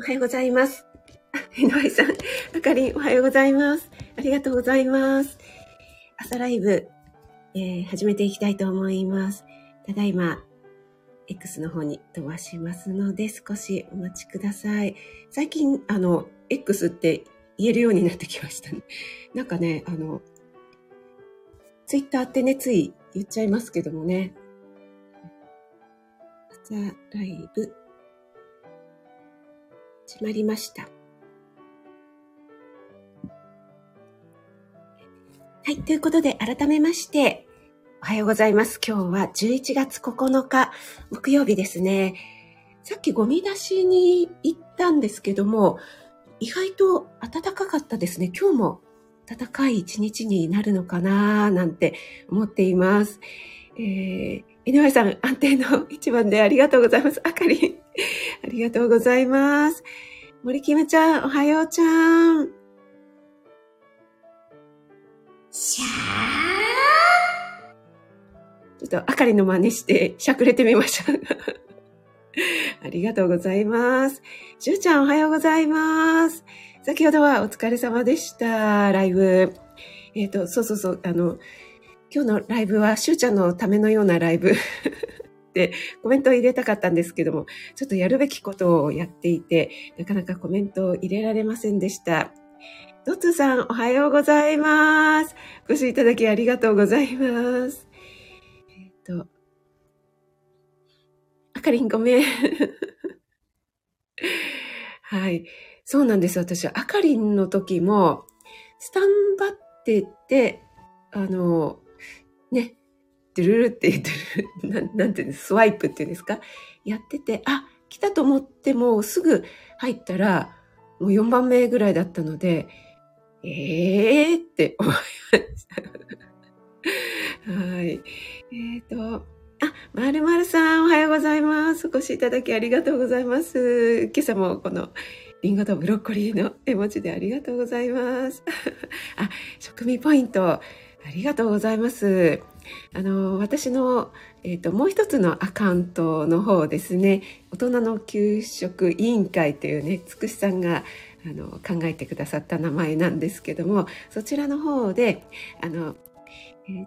おはようございます。あ井上さん、あかりん、おはようございます。ありがとうございます。朝ライブ、えー、始めていきたいと思います。ただいま、X の方に飛ばしますので、少しお待ちください。最近、あの、X って言えるようになってきましたね。なんかね、あの、Twitter ってね、つい言っちゃいますけどもね。朝ライブ、始まりました。はい。ということで、改めまして、おはようございます。今日は11月9日、木曜日ですね。さっきゴミ出しに行ったんですけども、意外と暖かかったですね。今日も暖かい一日になるのかななんて思っています。えー、井上さん、安定の一番でありがとうございます。あかり、ありがとうございます。森キムちゃん、おはようちゃん。シャーちょっと、あかりの真似して、しゃくれてみました。ありがとうございます。しゅうちゃん、おはようございます。先ほどはお疲れ様でした。ライブ。えっ、ー、と、そうそうそう、あの、今日のライブはしゅうちゃんのためのようなライブでコメントを入れたかったんですけども、ちょっとやるべきことをやっていて、なかなかコメントを入れられませんでした。ドツさん、おはようございます。お越しいただきありがとうございます。えっ、と、あかりんごめん。はい。そうなんです。私、あかりんの時も、スタンバってて、あの、ドゥルルって言ってる、ななんていうんです、スワイプっていうんですか？やってて、あ、来たと思ってもすぐ入ったら、もう4番目ぐらいだったので、ええー、って思いました。はい。えっ、ー、と、あ、まるまるさん、おはようございます。お越しいただきありがとうございます。今朝もこの、リンゴとブロッコリーの絵文字でありがとうございます。あ、食味ポイント、ありがとうございます。あの、私の、えっ、ー、と、もう一つのアカウントの方ですね、大人の給食委員会というね、つくしさんが、あの考えてくださった名前なんですけどもそちらの方であの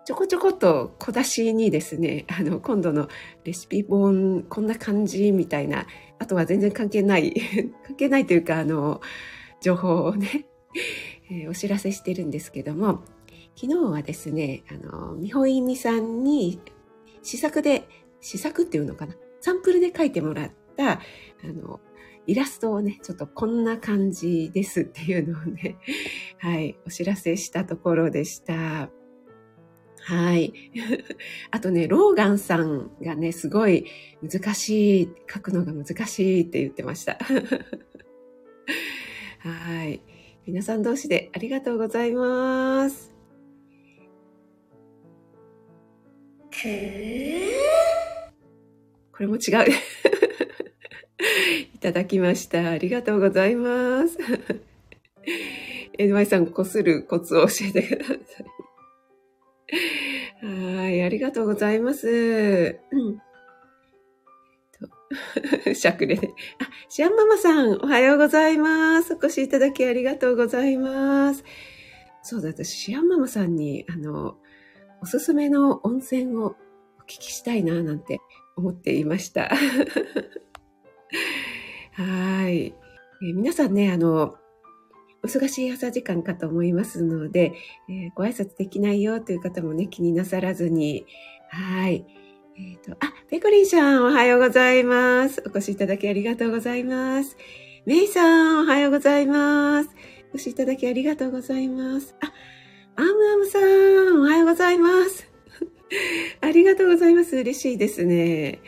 ちょこちょこと小出しにですね、あの、今度のレシピ本、こんな感じみたいな、あとは全然関係ない、関係ないというか、あの、情報をね、え、お知らせしてるんですけども、昨日はですね、あの、みほいみさんに試作で、試作っていうのかな、サンプルで書いてもらった、あの、イラストをね、ちょっとこんな感じですっていうのをね、はい、お知らせしたところでした。はい。あとね、ローガンさんがね、すごい難しい、書くのが難しいって言ってました。はい。皆さん同士でありがとうございます。これも違う。いただきました。ありがとうございます。NY さん、こするコツを教えてください。はい、ありがとうございます。うん しゃくれで。あ、シアンママさん、おはようございます。お越しいただきありがとうございます。そうだ、私、シアンママさんに、あの、おすすめの温泉をお聞きしたいな、なんて思っていました。はい、え、皆さんね、あの、お忙しい朝時間かと思いますので、えー、ご挨拶できないよという方もね、気になさらずに、はい。えっ、ー、と、あ、ペコリンさん、おはようございます。お越しいただきありがとうございます。メイさん、おはようございます。お越しいただきありがとうございます。あ、アムアムさん、おはようございます。ありがとうございます。嬉しいですね。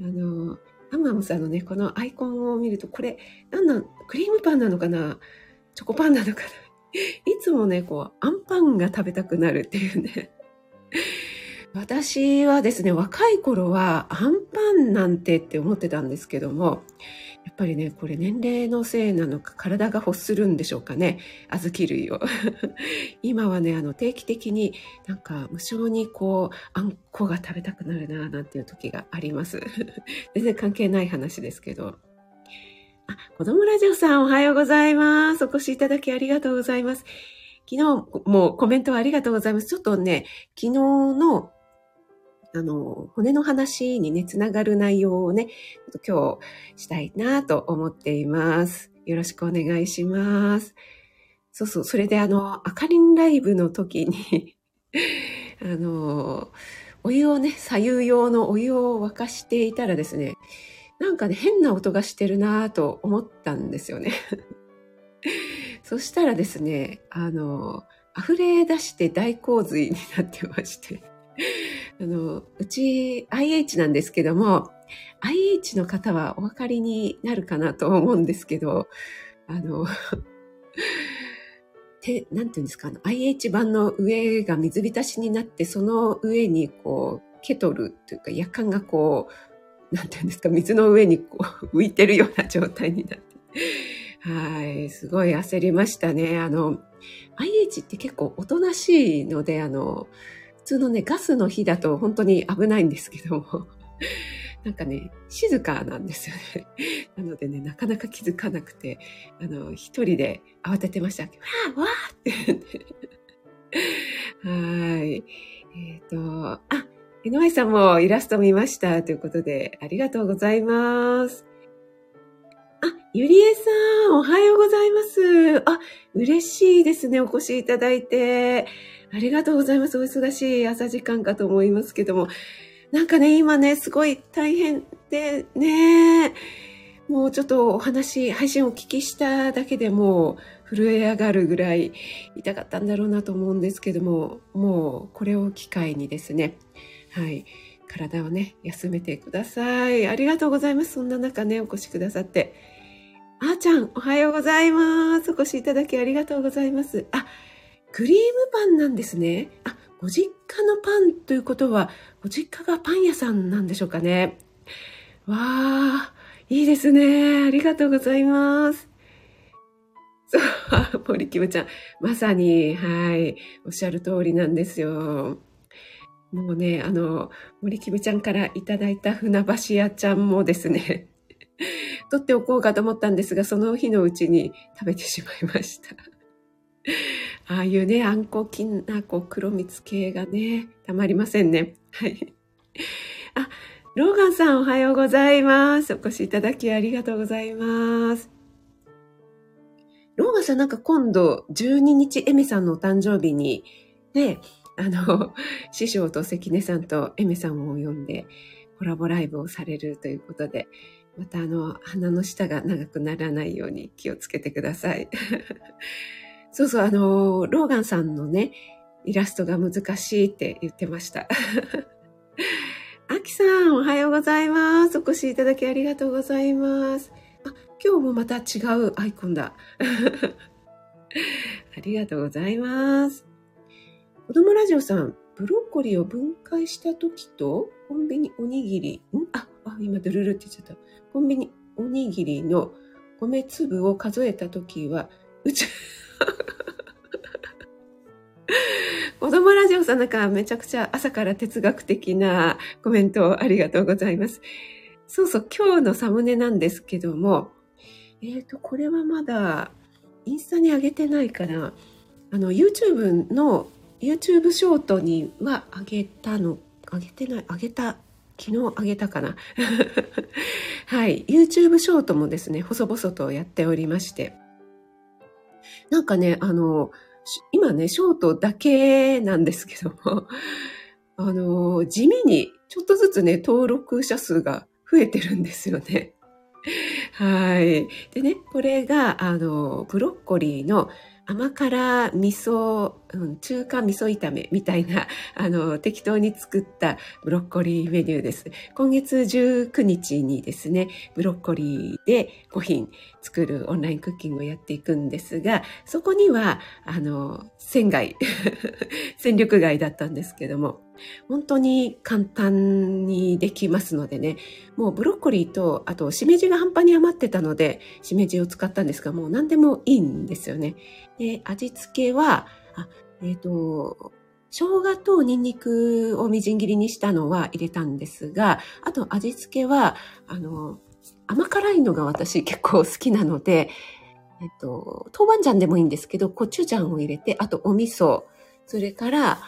あの、アマムさんのね、このアイコンを見ると、これ、なんなん、クリームパンなのかな？チョコパンなのかな？いつもね、こう、アンパンが食べたくなるっていうね。私はですね、若い頃はアンパンなんてって思ってたんですけども、やっぱりね、これ年齢のせいなのか、体が欲するんでしょうかね。小豆類を。今はね、あの、定期的になんか無性にこう、あんこが食べたくなるな、なんていう時があります。全然関係ない話ですけど。あ、子供ラジオさんおはようございます。お越しいただきありがとうございます。昨日もコメントありがとうございます。ちょっとね、昨日のあの、骨の話にね、つながる内容をね、今日したいなと思っています。よろしくお願いします。そうそう、それであの、あかりんライブの時に あの、お湯をね、左右用のお湯を沸かしていたらですね、なんかね、変な音がしてるなと思ったんですよね。そしたらですね、あの、溢れ出して大洪水になってましてあの、うち IH なんですけども、IH の方はお分かりになるかなと思うんですけど、あの、て、なんていうんですか、IH 版の上が水浸しになって、その上にこう、ケトルというか夜間がこう、なんていうんですか、水の上にこう 浮いてるような状態になって。はい、すごい焦りましたね。あの、IH って結構おとなしいので、あの、通のね、ガスの火だと本当に危ないんですけども、なんかね、静かなんですよね。なのでね、なかなか気づかなくて、あの、一人で慌ててました。わーわーって。はい。えっ、ー、と、あ、井上さんもイラスト見ましたということで、ありがとうございます。あ、ゆりえさん、おはようございます。あ、嬉しいですね、お越しいただいて。ありがとうございます。お忙しい朝時間かと思いますけども。なんかね、今ね、すごい大変でね、もうちょっとお話、配信をお聞きしただけでも震え上がるぐらい痛かったんだろうなと思うんですけども、もうこれを機会にですね、はい、体をね、休めてください。ありがとうございます。そんな中ね、お越しくださって。あーちゃん、おはようございます。お越しいただきありがとうございます。あ、クリームパンなんですね。あ、ご実家のパンということは、ご実家がパン屋さんなんでしょうかね。わあ、いいですね。ありがとうございます。そう、森キムちゃん。まさに、はい、おっしゃる通りなんですよ。もうね、あの、森キムちゃんからいただいた船橋屋ちゃんもですね、取っておこうかと思ったんですが、その日のうちに食べてしまいました。ああいうね、あんこ、きなこ、黒蜜系がね、たまりませんね。はい。あ、ローガンさんおはようございます。お越しいただきありがとうございます。ローガンさんなんか今度12日エメさんのお誕生日に、ね、あの、師匠と関根さんとエメさんを呼んでコラボライブをされるということで、またあの、鼻の下が長くならないように気をつけてください。そうそう、あの、ローガンさんのね、イラストが難しいって言ってました。アキさん、おはようございます。お越しいただきありがとうございます。あ、今日もまた違うアイコンだ。ありがとうございます。子供ラジオさん、ブロッコリーを分解した時と、コンビニおにぎり、ん？あ、あ、今ドゥルルって言っちゃった。コンビニおにぎりの米粒を数えた時は、うち、子供ラジオさんなんかめちゃくちゃ朝から哲学的なコメントをありがとうございます。そうそう、今日のサムネなんですけども、えっ、ー、と、これはまだインスタに上げてないから、あの、YouTube の、YouTube ショートには上げたの、上げてない、上げた、昨日上げたかな。はい、YouTube ショートもですね、細々とやっておりまして、なんかね、あの、今ね、ショートだけなんですけども、あの、地味にちょっとずつね、登録者数が増えてるんですよね。はい。でね、これが、あの、ブロッコリーの甘辛味噌、うん、中華味噌炒めみたいな、あの、適当に作ったブロッコリーメニューです。今月19日にですね、ブロッコリーで5品作るオンラインクッキングをやっていくんですが、そこには、あの、仙外、戦力外だったんですけども、本当に簡単にできますのでね、もうブロッコリーと、あと、しめじが半端に余ってたので、しめじを使ったんですが、もう何でもいいんですよね。で、味付けは、あえっ、ー、と、生姜とニンニクをみじん切りにしたのは入れたんですが、あと味付けは、あの、甘辛いのが私 結構好きなので、えっと、豆板醤でもいいんですけど、コチュジャンを入れて、あとお味噌、それから、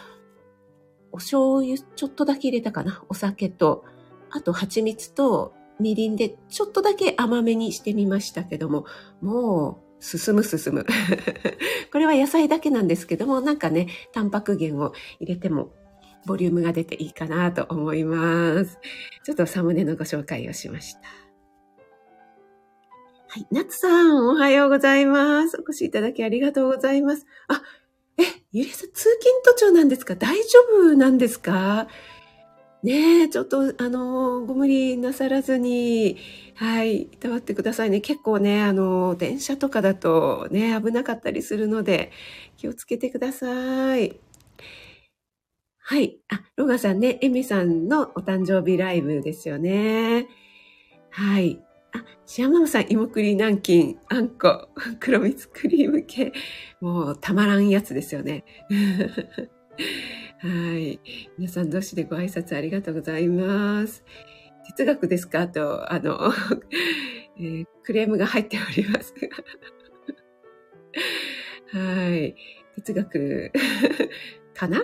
お醤油ちょっとだけ入れたかな？お酒と、あと蜂蜜とみりんでちょっとだけ甘めにしてみましたけども、もう進む進む。これは野菜だけなんですけども、なんかね、タンパク源を入れてもボリュームが出ていいかなと思います。ちょっとサムネのご紹介をしました。はい。ナツさん、おはようございます。お越しいただきありがとうございます。あ、え、ゆりさん、通勤途中なんですか？大丈夫なんですか？ねえ、ちょっと、あの、ご無理なさらずに、はい、いたわってくださいね。結構ね、あの、電車とかだとね、危なかったりするので、気をつけてください。はい。あ、ロガさんね、エミさんのお誕生日ライブですよね。はい。あ、シアママさん、芋栗南京、あんこ、黒蜜クリーム系。もう、たまらんやつですよね。はい。皆さん、同士でご挨拶ありがとうございます。哲学ですか？と、あの、えー、クレームが入っております。はい。哲学かな？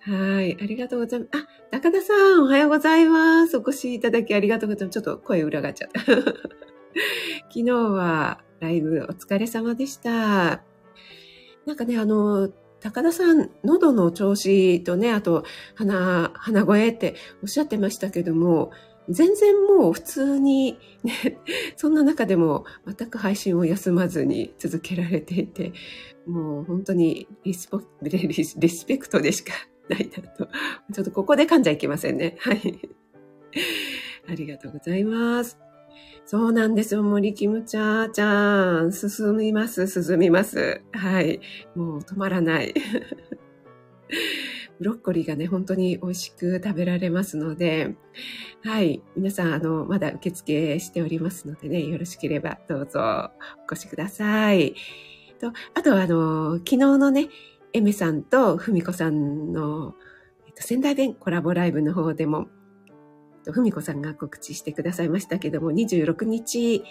はい。ありがとうございます。あ、高田さん、おはようございます。お越しいただきありがとうございます。ちょっと声裏がっちゃった。昨日はライブお疲れ様でした。なんかね、あの、高田さん、喉の調子とね、あと、鼻、鼻声っておっしゃってましたけども、全然もう普通に、ね、そんな中でも全く配信を休まずに続けられていて、もう本当にリスポリスペクトでしかないなと。ちょっとここで噛んじゃいけませんね。はい。ありがとうございます。そうなんですよ。森キムチャーちゃん。進みます、進みます。はい。もう止まらない。ブロッコリーがね、本当に美味しく食べられますので、はい。皆さん、あの、まだ受付しておりますのでね、よろしければどうぞお越しください。と、あと、あの、昨日のね、エメさんとふみこさんの、えっと、仙台弁コラボライブの方でも、ふみこさんが告知してくださいましたけども、26日、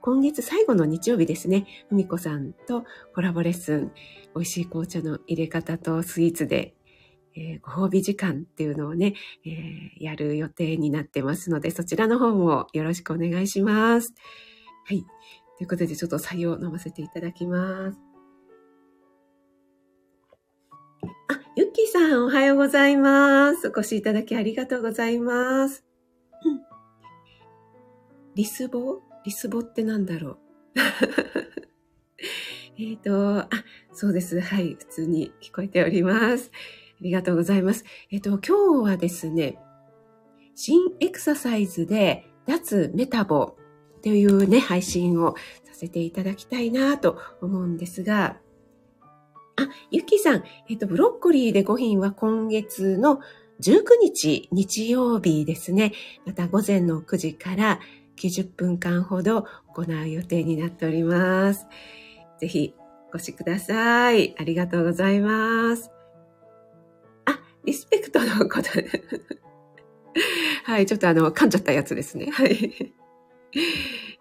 今月最後の日曜日ですね、ふみこさんとコラボレッスン、美味しい紅茶の入れ方とスイーツで、えー、ご褒美時間っていうのをね、えー、やる予定になってますので、そちらの方もよろしくお願いします。はい。ということで、ちょっと採用飲ませていただきます。さん、おはようございます。お越しいただきありがとうございます。うん、リスボ？リスボってなんだろう？えっと、あ、そうです。はい。普通に聞こえております。ありがとうございます。えっと、今日はですね、新エクササイズで脱メタボというね、配信をさせていただきたいなと思うんですが、あ、ゆきさん、えっと、ブロッコリーで5品は今月の19日日曜日ですね。また午前の9時から90分間ほど行う予定になっております。ぜひお越しください。ありがとうございます。あ、リスペクトのことで。はい、ちょっとあの、噛んじゃったやつですね。はい。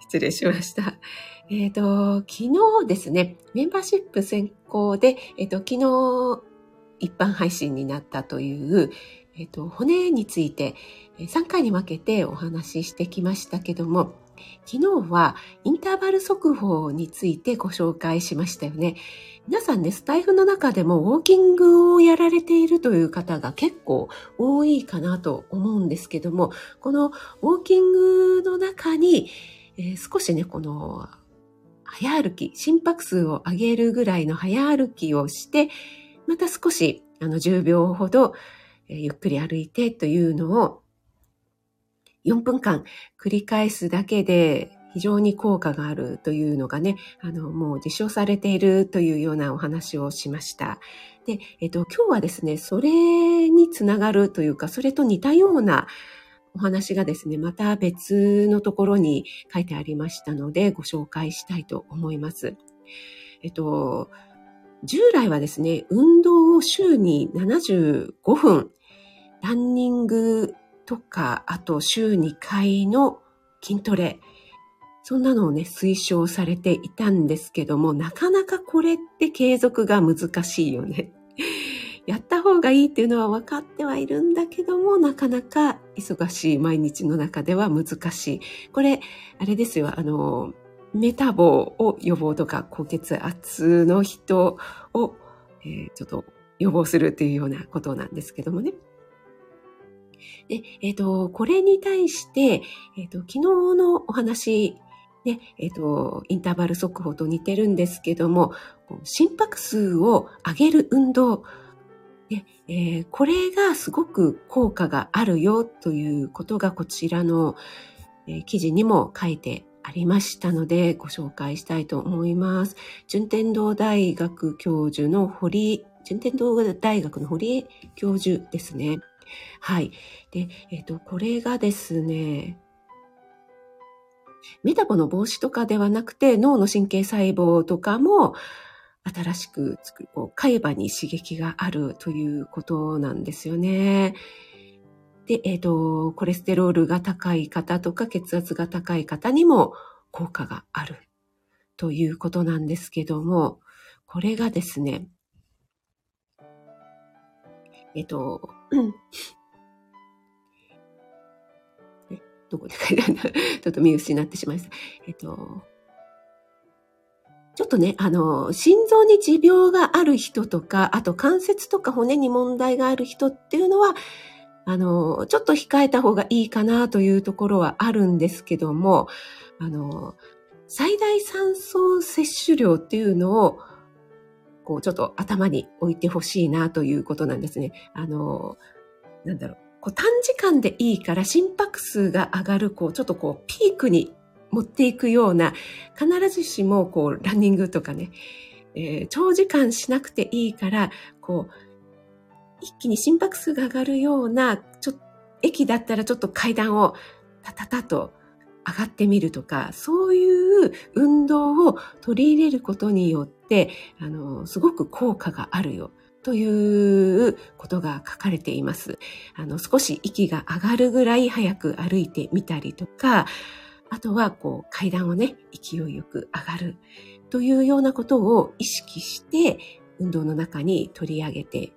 失礼しました。えっ、ー、と、昨日ですね、メンバーシップ先行で、えっ、ー、と、昨日一般配信になったという、えっ、ー、と、骨について3回に分けてお話ししてきましたけども、昨日はインターバル速報についてご紹介しましたよね。皆さんね、スタイフの中でもウォーキングをやられているという方が結構多いかなと思うんですけども、このウォーキングの中に、えー、少しね、この早歩き、心拍数を上げるぐらいの早歩きをして、また少しあの10秒ほど、え、ゆっくり歩いてというのを4分間繰り返すだけで非常に効果があるというのがね、あの、もう実証されているというようなお話をしました。で、えっと、今日はですね、それにつながるというか、それと似たようなお話がですね、また別のところに書いてありましたので、ご紹介したいと思います。えっと、従来はですね、運動を週に75分、ランニングとか、あと週2回の筋トレ、そんなのをね、推奨されていたんですけども、なかなかこれって継続が難しいよね。やった方がいいっていうのは分かってはいるんだけども、なかなか忙しい毎日の中では難しい。これ、あれですよ、あの、メタボを予防とか高血圧の人を、えー、ちょっと予防するっていうようなことなんですけどもね。で、えっ、ー、と、これに対して、えっ、ー、と、昨日のお話、ね、えっ、ー、と、インターバル速報と似てるんですけども、心拍数を上げる運動、えー、これがすごく効果があるよということがこちらの、えー、記事にも書いてありましたのでご紹介したいと思います。順天堂大学教授の堀、順天堂大学の堀江教授ですね。はい。で、えっ、ー、と、これがですね、メタボの防止とかではなくて脳の神経細胞とかも新しく作る、こう海馬に刺激があるということなんですよね。で、えっ、ー、と、コレステロールが高い方とか血圧が高い方にも効果があるということなんですけども、これがですね、えっ、ー、と、どこで書いてあるんだ？ちょっと見失ってしまいました。えっ、ー、と、ちょっとね、あの、心臓に持病がある人とか、あと関節とか骨に問題がある人っていうのは、あの、ちょっと控えた方がいいかなというところはあるんですけども、あの、最大酸素摂取量っていうのを、こう、ちょっと頭に置いてほしいなということなんですね。あの、なんだろう。こう短時間でいいから心拍数が上がる、こう、ちょっとこう、ピークに持っていくような、必ずしもこう、ランニングとかね、えー、長時間しなくていいから、こう、一気に心拍数が上がるような、ちょっと、駅だったらちょっと階段をタタタと上がってみるとか、そういう運動を取り入れることによって、あの、すごく効果があるよ。ということが書かれています。あの、少し息が上がるぐらい早く歩いてみたりとか、あとは、こう、階段をね、勢いよく上がるというようなことを意識して、運動の中に取り上げてい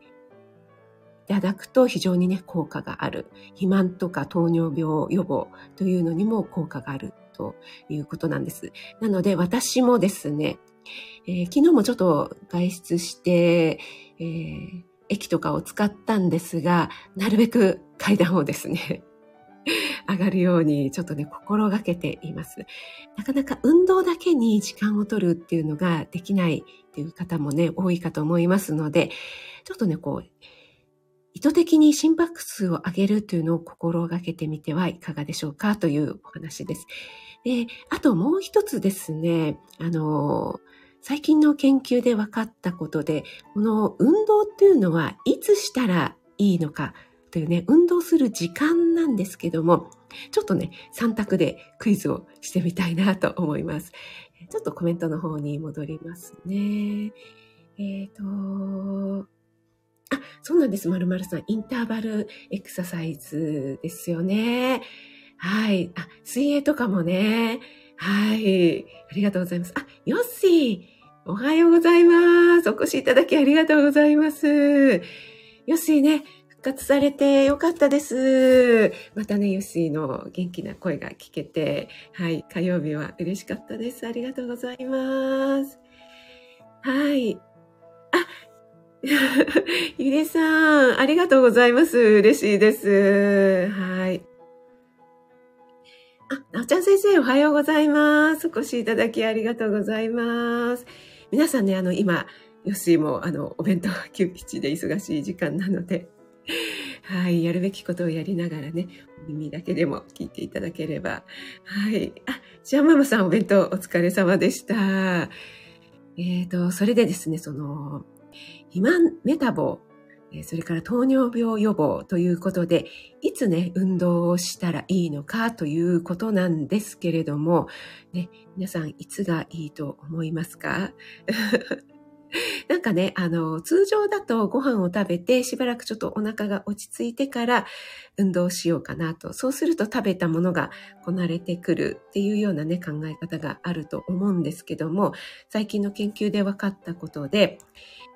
ただくと非常にね、効果がある。肥満とか糖尿病予防というのにも効果があるということなんです。なので私もですね、えー、昨日もちょっと外出して、えー、駅とかを使ったんですが、なるべく階段をですね、上がるようにちょっとね、心がけています。なかなか運動だけに時間を取るっていうのができないっていう方もね、多いかと思いますので、ちょっとね、こう、意図的に心拍数を上げるというのを心がけてみてはいかがでしょうかというお話です。で、あともう一つですね、あの、最近の研究で分かったことで、この運動っていうのはいつしたらいいのかというね、運動する時間なんですけども、ちょっとね、3択でクイズをしてみたいなと思います。ちょっとコメントの方に戻りますね。えっ、ー、と、あ、そうなんです、まるまるさん。インターバルエクササイズですよね。はい。あ、水泳とかもね。はい。ありがとうございます。あ、ヨッシー。おはようございます。お越しいただきありがとうございます。ヨッシーね、活されてよかったです。またね、ヨッシーの元気な声が聞けて、はい、火曜日は嬉しかったです。ありがとうございます。はい。あ、ゆりさん、ありがとうございます。嬉しいです。はい。あ、なおちゃん先生、おはようございます。お越しいただきありがとうございます。皆さんね、あの、今、ヨッシーも、あの、お弁当休憩で忙しい時間なので、はい。やるべきことをやりながらね、耳だけでも聞いていただければ。はい。あ、シアママさんお弁当お疲れ様でした。えっ、ー、と、それでですね、その、肥満メタボ、それから糖尿病予防ということで、いつね、運動をしたらいいのかということなんですけれども、ね、皆さんいつがいいと思いますか？なんかね、あの、通常だとご飯を食べてしばらくちょっとお腹が落ち着いてから運動しようかなと。そうすると食べたものがこなれてくるっていうようなね、考え方があると思うんですけども、最近の研究で分かったことで、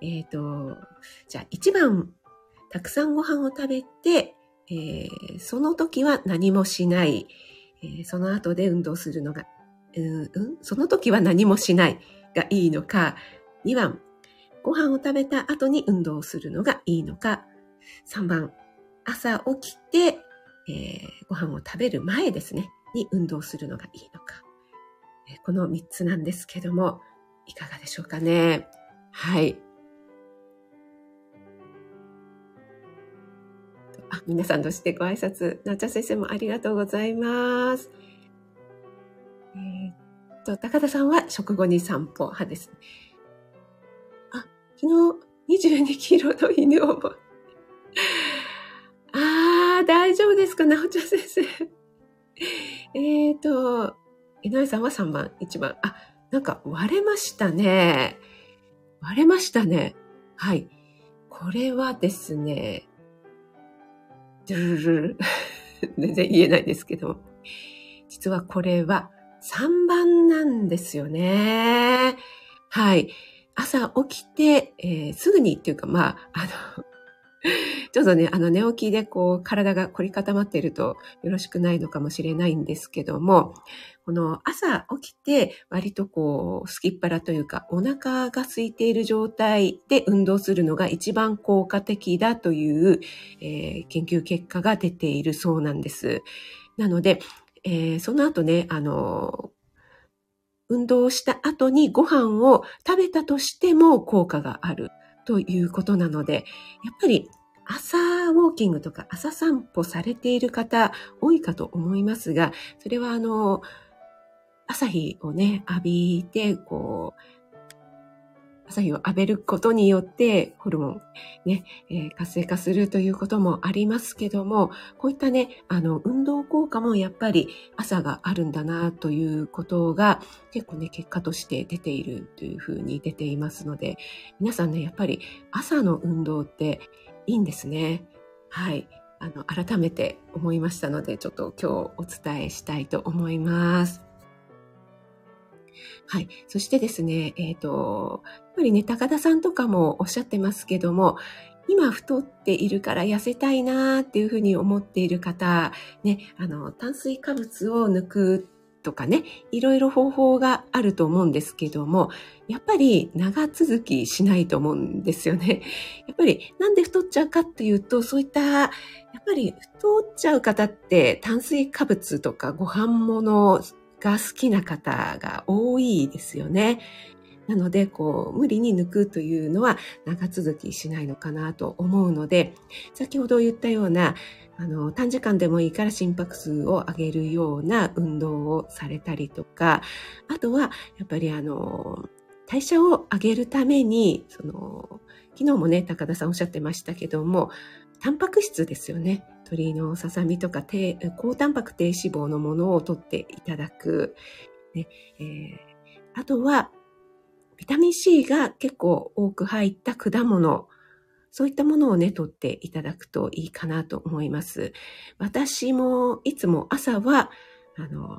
えっ、ー、と、じゃあ一番たくさんご飯を食べて、えー、その時は何もしない、えー、その後で運動するのが、うん、その時は何もしないがいいのか、2番、ご飯を食べた後に運動するのがいいのか、3番、朝起きて、えー、ご飯を食べる前ですね、に運動するのがいいのか。この3つなんですけども、いかがでしょうかね。はい。あ、皆さんとしてご挨拶、なっちゃ先生もありがとうございます。えー、っと、高田さんは食後に散歩派ですね。昨日22キロの犬を、あー、大丈夫ですか？なおちゃん先生。えーと、井上さんは3番、1番。あ、なんか割れましたね。割れましたね。はい。これはですね、ドゥルルル。全然言えないですけど、実はこれは3番なんですよね。はい。朝起きて、えー、すぐにっていうか、まあ、あの、ちょっとね、あの寝起きでこう体が凝り固まっているとよろしくないのかもしれないんですけども、この朝起きて割とこう、すきっ腹というかお腹が空いている状態で運動するのが一番効果的だという、えー、研究結果が出ているそうなんです。なので、えー、その後ね、あの、運動した後にご飯を食べたとしても効果があるということなので、やっぱり朝ウォーキングとか朝散歩されている方多いかと思いますが、それはあの、朝日をね、浴びて、こう、朝日を浴びることによってホルモンね、えー、活性化するということもありますけども、こういったね、あの、運動効果もやっぱり朝があるんだなということが結構ね、結果として出ているというふうに出ていますので、皆さんね、やっぱり朝の運動っていいんですね。はい。あの、改めて思いましたので、ちょっと今日お伝えしたいと思います。はい。そしてですね、えっ、ー、と、やっぱりね、高田さんとかもおっしゃってますけども、今太っているから痩せたいなーっていうふうに思っている方、ね、あの、炭水化物を抜くとかね、いろいろ方法があると思うんですけども、やっぱり長続きしないと思うんですよね。やっぱりなんで太っちゃうかっていうと、そういった、やっぱり太っちゃう方って炭水化物とかご飯物が好きな方が多いですよね。なので、こう、無理に抜くというのは長続きしないのかなと思うので、先ほど言ったような、あの、短時間でもいいから心拍数を上げるような運動をされたりとか、あとは、やっぱりあの、代謝を上げるために、その、昨日もね、高田さんおっしゃってましたけども、タンパク質ですよね。鶏のささみとか低高タンパク低脂肪のものを取っていただく。ねえー、あとは、ビタミン C が結構多く入った果物。そういったものをね、取っていただくといいかなと思います。私もいつも朝は、あの、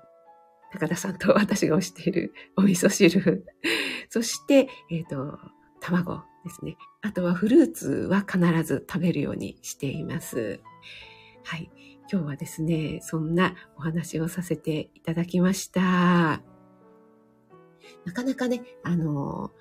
高田さんと 私が推しているお味噌汁。そして、えっ、ー、と、卵ですね。あとはフルーツは必ず食べるようにしています。はい。今日はですね、そんなお話をさせていただきました。なかなかね、あの、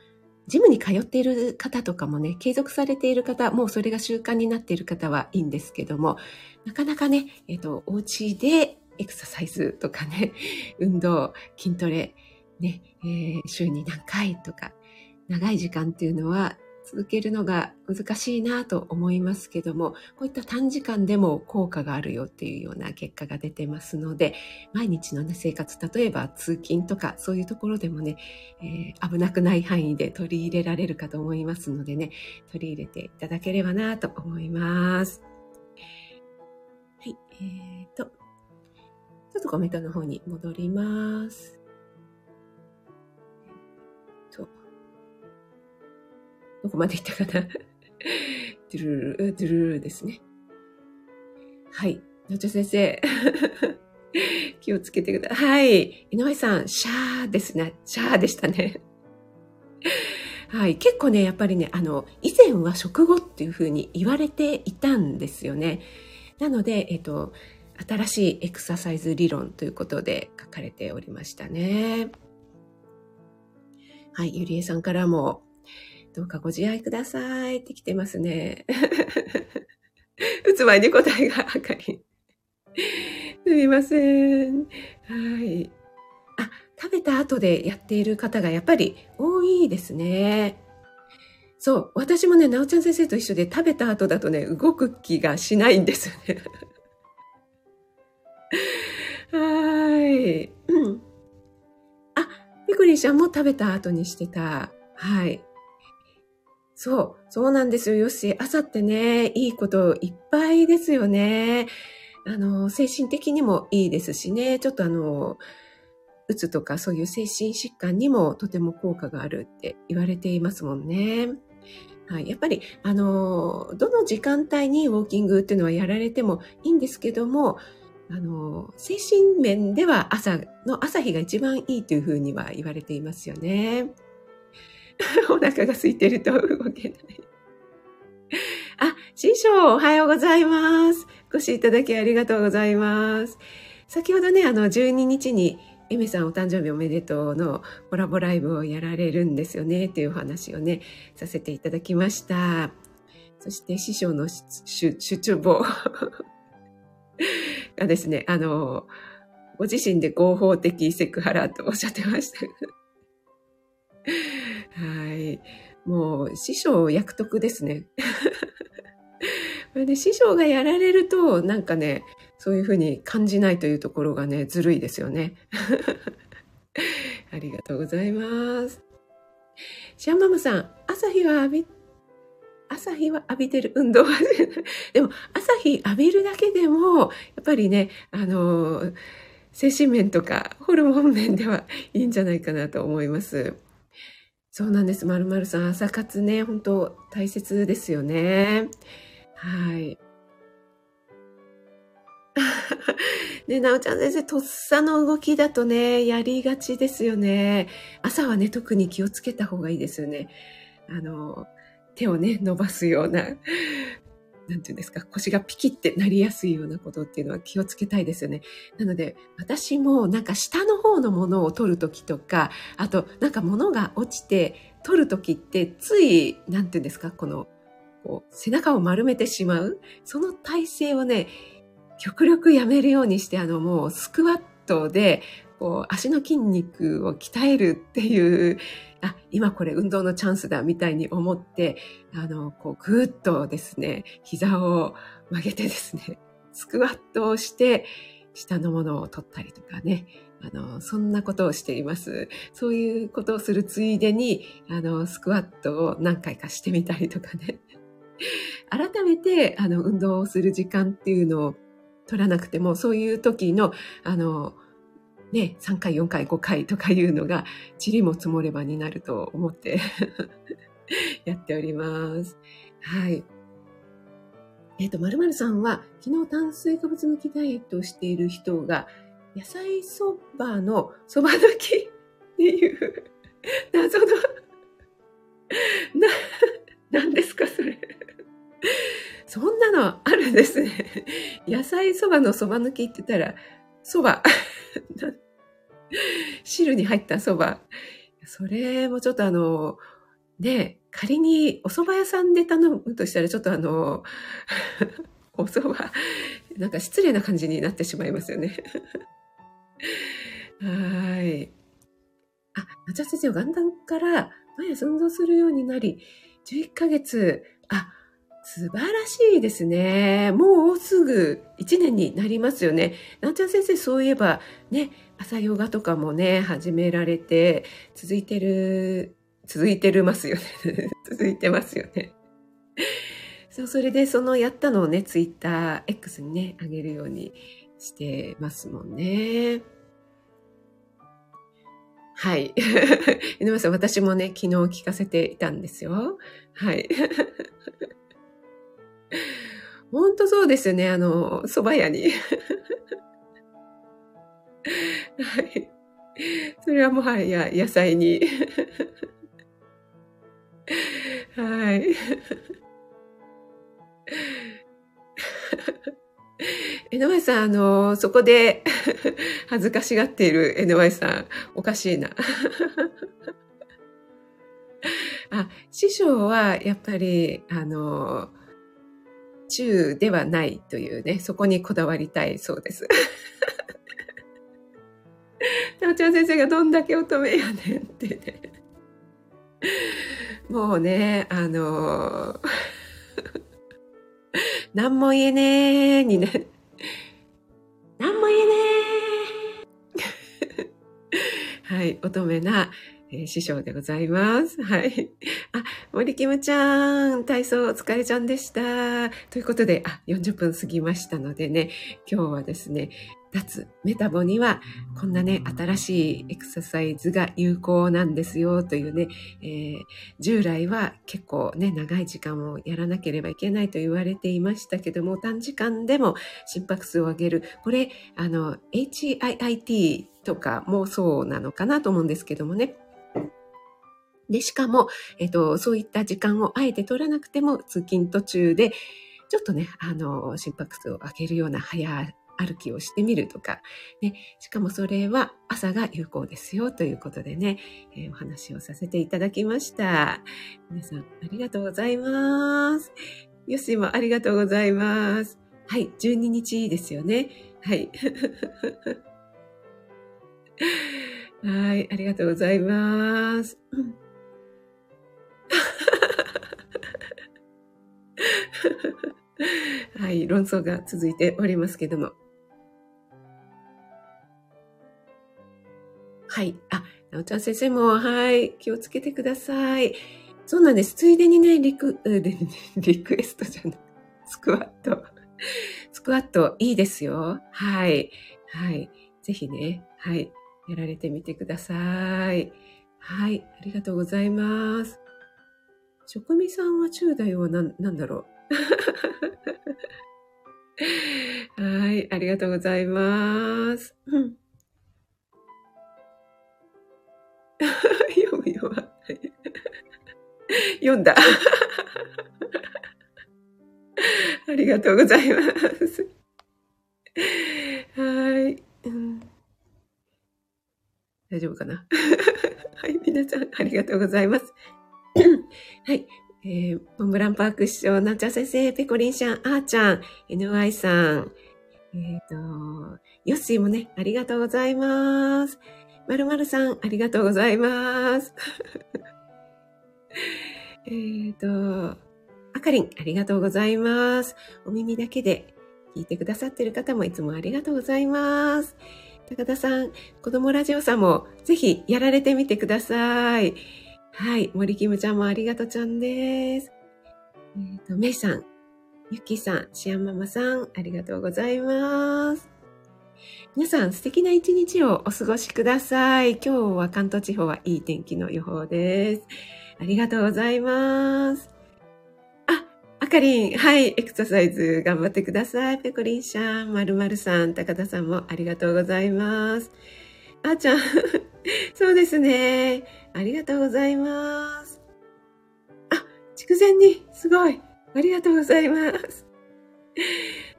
ジムに通っている方とかもね、継続されている方、もうそれが習慣になっている方はいいんですけども、なかなかね、えっ、と、お家でエクササイズとかね、運動、筋トレ、ね、えー、週に何回とか、長い時間っていうのは続けるのが難しいなと思いますけども、こういった短時間でも効果があるよっていうような結果が出てますので、毎日の、ね、生活、例えば通勤とかそういうところでもね、えー、危なくない範囲で取り入れられるかと思いますのでね、取り入れていただければなと思います。はい、えーと、ちょっとコメントの方に戻ります。どこまで行ったかな。ドゥルルル、ドゥルルルですね。はい。のちょ先生。気をつけてください。はい。井上さん、シャーですね。シャーでしたね。はい。結構ね、やっぱりね、あの、以前は食後っていうふうに言われていたんですよね。なので、えっと、新しいエクササイズ理論ということで書かれておりましたね。はい。ゆりえさんからも、どうかご自愛くださいって来てますね。打つ前に答えがあかり。すみません。はい。あ、食べた後でやっている方がやっぱり多いですね。そう。私もね、なおちゃん先生と一緒で食べた後だとね、動く気がしないんですよね。はい。うん。あ、ピクリンちゃんも食べた後にしてた。はい。そう。そうなんですよ。よし。朝ってね、いいこといっぱいですよね。あの、精神的にもいいですしね。ちょっとあの、うつとかそういう精神疾患にもとても効果があるって言われていますもんね。はい。やっぱり、あの、どの時間帯にウォーキングっていうのはやられてもいいんですけども、あの、精神面では朝の朝日が一番いいというふうには言われていますよね。お腹が空いてると動けない。あ、師匠、おはようございます。お越しいただきありがとうございます。先ほどね、あの、12日に、エメさんお誕生日おめでとうのコラボライブをやられるんですよね、っていうお話をね、させていただきました。そして師匠の主張がですね、あの、ご自身で合法的セクハラとおっしゃってました。もう、師匠役得ですね。これで師匠がやられると、なんかね、そういうふうに感じないというところがね、ずるいですよね。ありがとうございます。シャンママさん、朝日は浴び朝日は浴びてる運動は、でも朝日浴びるだけでも、やっぱりね、あの、精神面とかホルモン面ではいいんじゃないかなと思います。そうなんです。まるまるさん、朝活ね、本当大切ですよね。はい。ね、なおちゃん先生、とっさの動きだとね、やりがちですよね。朝はね、特に気をつけた方がいいですよね。あの、手をね、伸ばすような、なんていうんですか、腰がピキってなりやすいようなことっていうのは気をつけたいですよね。なので、私もなんか下の方のものを取るときとか、あとなんか物が落ちて取るときって、つい、なんていうんですか、この、こう、背中を丸めてしまう。その体勢をね、極力やめるようにして、あの、もうスクワットで、こう、足の筋肉を鍛えるっていうあ、今これ運動のチャンスだみたいに思って、あの、こうぐーっとですね、膝を曲げてですね、スクワットをして、下のものを取ったりとかね、あの、そんなことをしています。そういうことをするついでに、あの、スクワットを何回かしてみたりとかね。改めて、あの、運動をする時間っていうのを取らなくても、そういう時の、あの、ね、3回、4回、5回とかいうのが、塵も積もればになると思って やっております。はい。えっ、ー、と、まるさんは、昨日炭水化物抜きダイエットをしている人が、野菜そばのそば抜き っていう謎のな、何ですか、それそんなのあるんですね。野菜そばのそば抜きって言ったら、そば。汁に入った蕎麦。それもちょっとあの、ね、仮にお蕎麦屋さんで頼むとしたらちょっとあの、お蕎麦、なんか失礼な感じになってしまいますよね。はい。あ、夏先生は元旦から毎朝運動するようになり、11ヶ月、あ、素晴らしいですね。もうすぐ1年になりますよね。なんちゃん先生、そういえばね、朝ヨガとかもね、始められて、続いてる、続いてるますよね。続いてますよね。そう、それでそのやったのをね、ツイッター X にね、あげるようにしてますもんね。はい。井上さん、私もね、昨日聞かせていたんですよ。はい。本当そうですよね。あの、蕎麦屋に。はい。それはもはや野菜に。はい。江上さん、あの、そこで恥ずかしがっている江上さん、おかしいな。あ、師匠はやっぱり、あの、中ではないというね、そこにこだわりたいそうです。たおちゃん先生がどんだけ乙女やねんってね。もうね、あの何も言えねーにね、何も言えねーはい、乙女な、えー、師匠でございます。はい。あ、森キムちゃん、体操お疲れちゃんでした。ということで、あ、40分過ぎましたのでね、今日はですね、脱メタボにはこんなね、新しいエクササイズが有効なんですよというね、えー、従来は結構ね、長い時間をやらなければいけないと言われていましたけども、短時間でも心拍数を上げる。これ、あの、HIIT とかもそうなのかなと思うんですけどもね。で、しかも、えっと、そういった時間をあえて取らなくても通勤途中で、ちょっとね、あの、心拍数を上げるような早歩きをしてみるとか、ね、しかもそれは朝が有効ですよということでね、えー、お話をさせていただきました。皆さんありがとうございます。よしもありがとうございます。はい、12日ですよね。はい。はい、ありがとうございます。はい、論争が続いておりますけども。はい。あ、なおちゃん先生も、はい。気をつけてください。そうなんです。ついでにね、リク、リクエストじゃない。スクワット。スクワットいいですよ。はい。はい。ぜひね、はい。やられてみてください。はい。ありがとうございます。職味さんは中大は何、なんだろう。はい。ありがとうございます。うん 読むよ。読んだ。ありがとうございます。はい、うん。大丈夫かな？はい、皆さんありがとうございます。はい。えー、モンブランパーク師匠、なっちゃ先生、ペコリンシャン、あーちゃん、NY さん、えっ、ー、と、ヨッシーもね、ありがとうございます。まるまるさん、ありがとうございます。えっと、あかりん、ありがとうございます。お耳だけで聞いてくださってる方もいつもありがとうございます。高田さん、子供ラジオさんもぜひやられてみてください。はい、森キムちゃんもありがとうちゃんです。えっ、ー、と、めいさん、ゆきさん、しあんママさん、ありがとうございます。皆さん素敵な一日をお過ごしください。今日は関東地方はいい天気の予報です。ありがとうございます。あ、あかりん、はい、エクササイズ頑張ってください。ペコリンシャン、まるまるさん、高田さんもありがとうございます。あーちゃん、そうですね。ありがとうございます。あ、筑前に、すごい。ありがとうございます。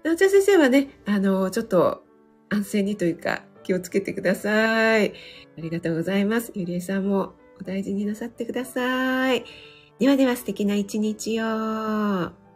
なおちゃん先生はね、あの、ちょっと安静にというか気をつけてください。ありがとうございます。ゆりえさんもお大事になさってください。ではでは素敵な一日を。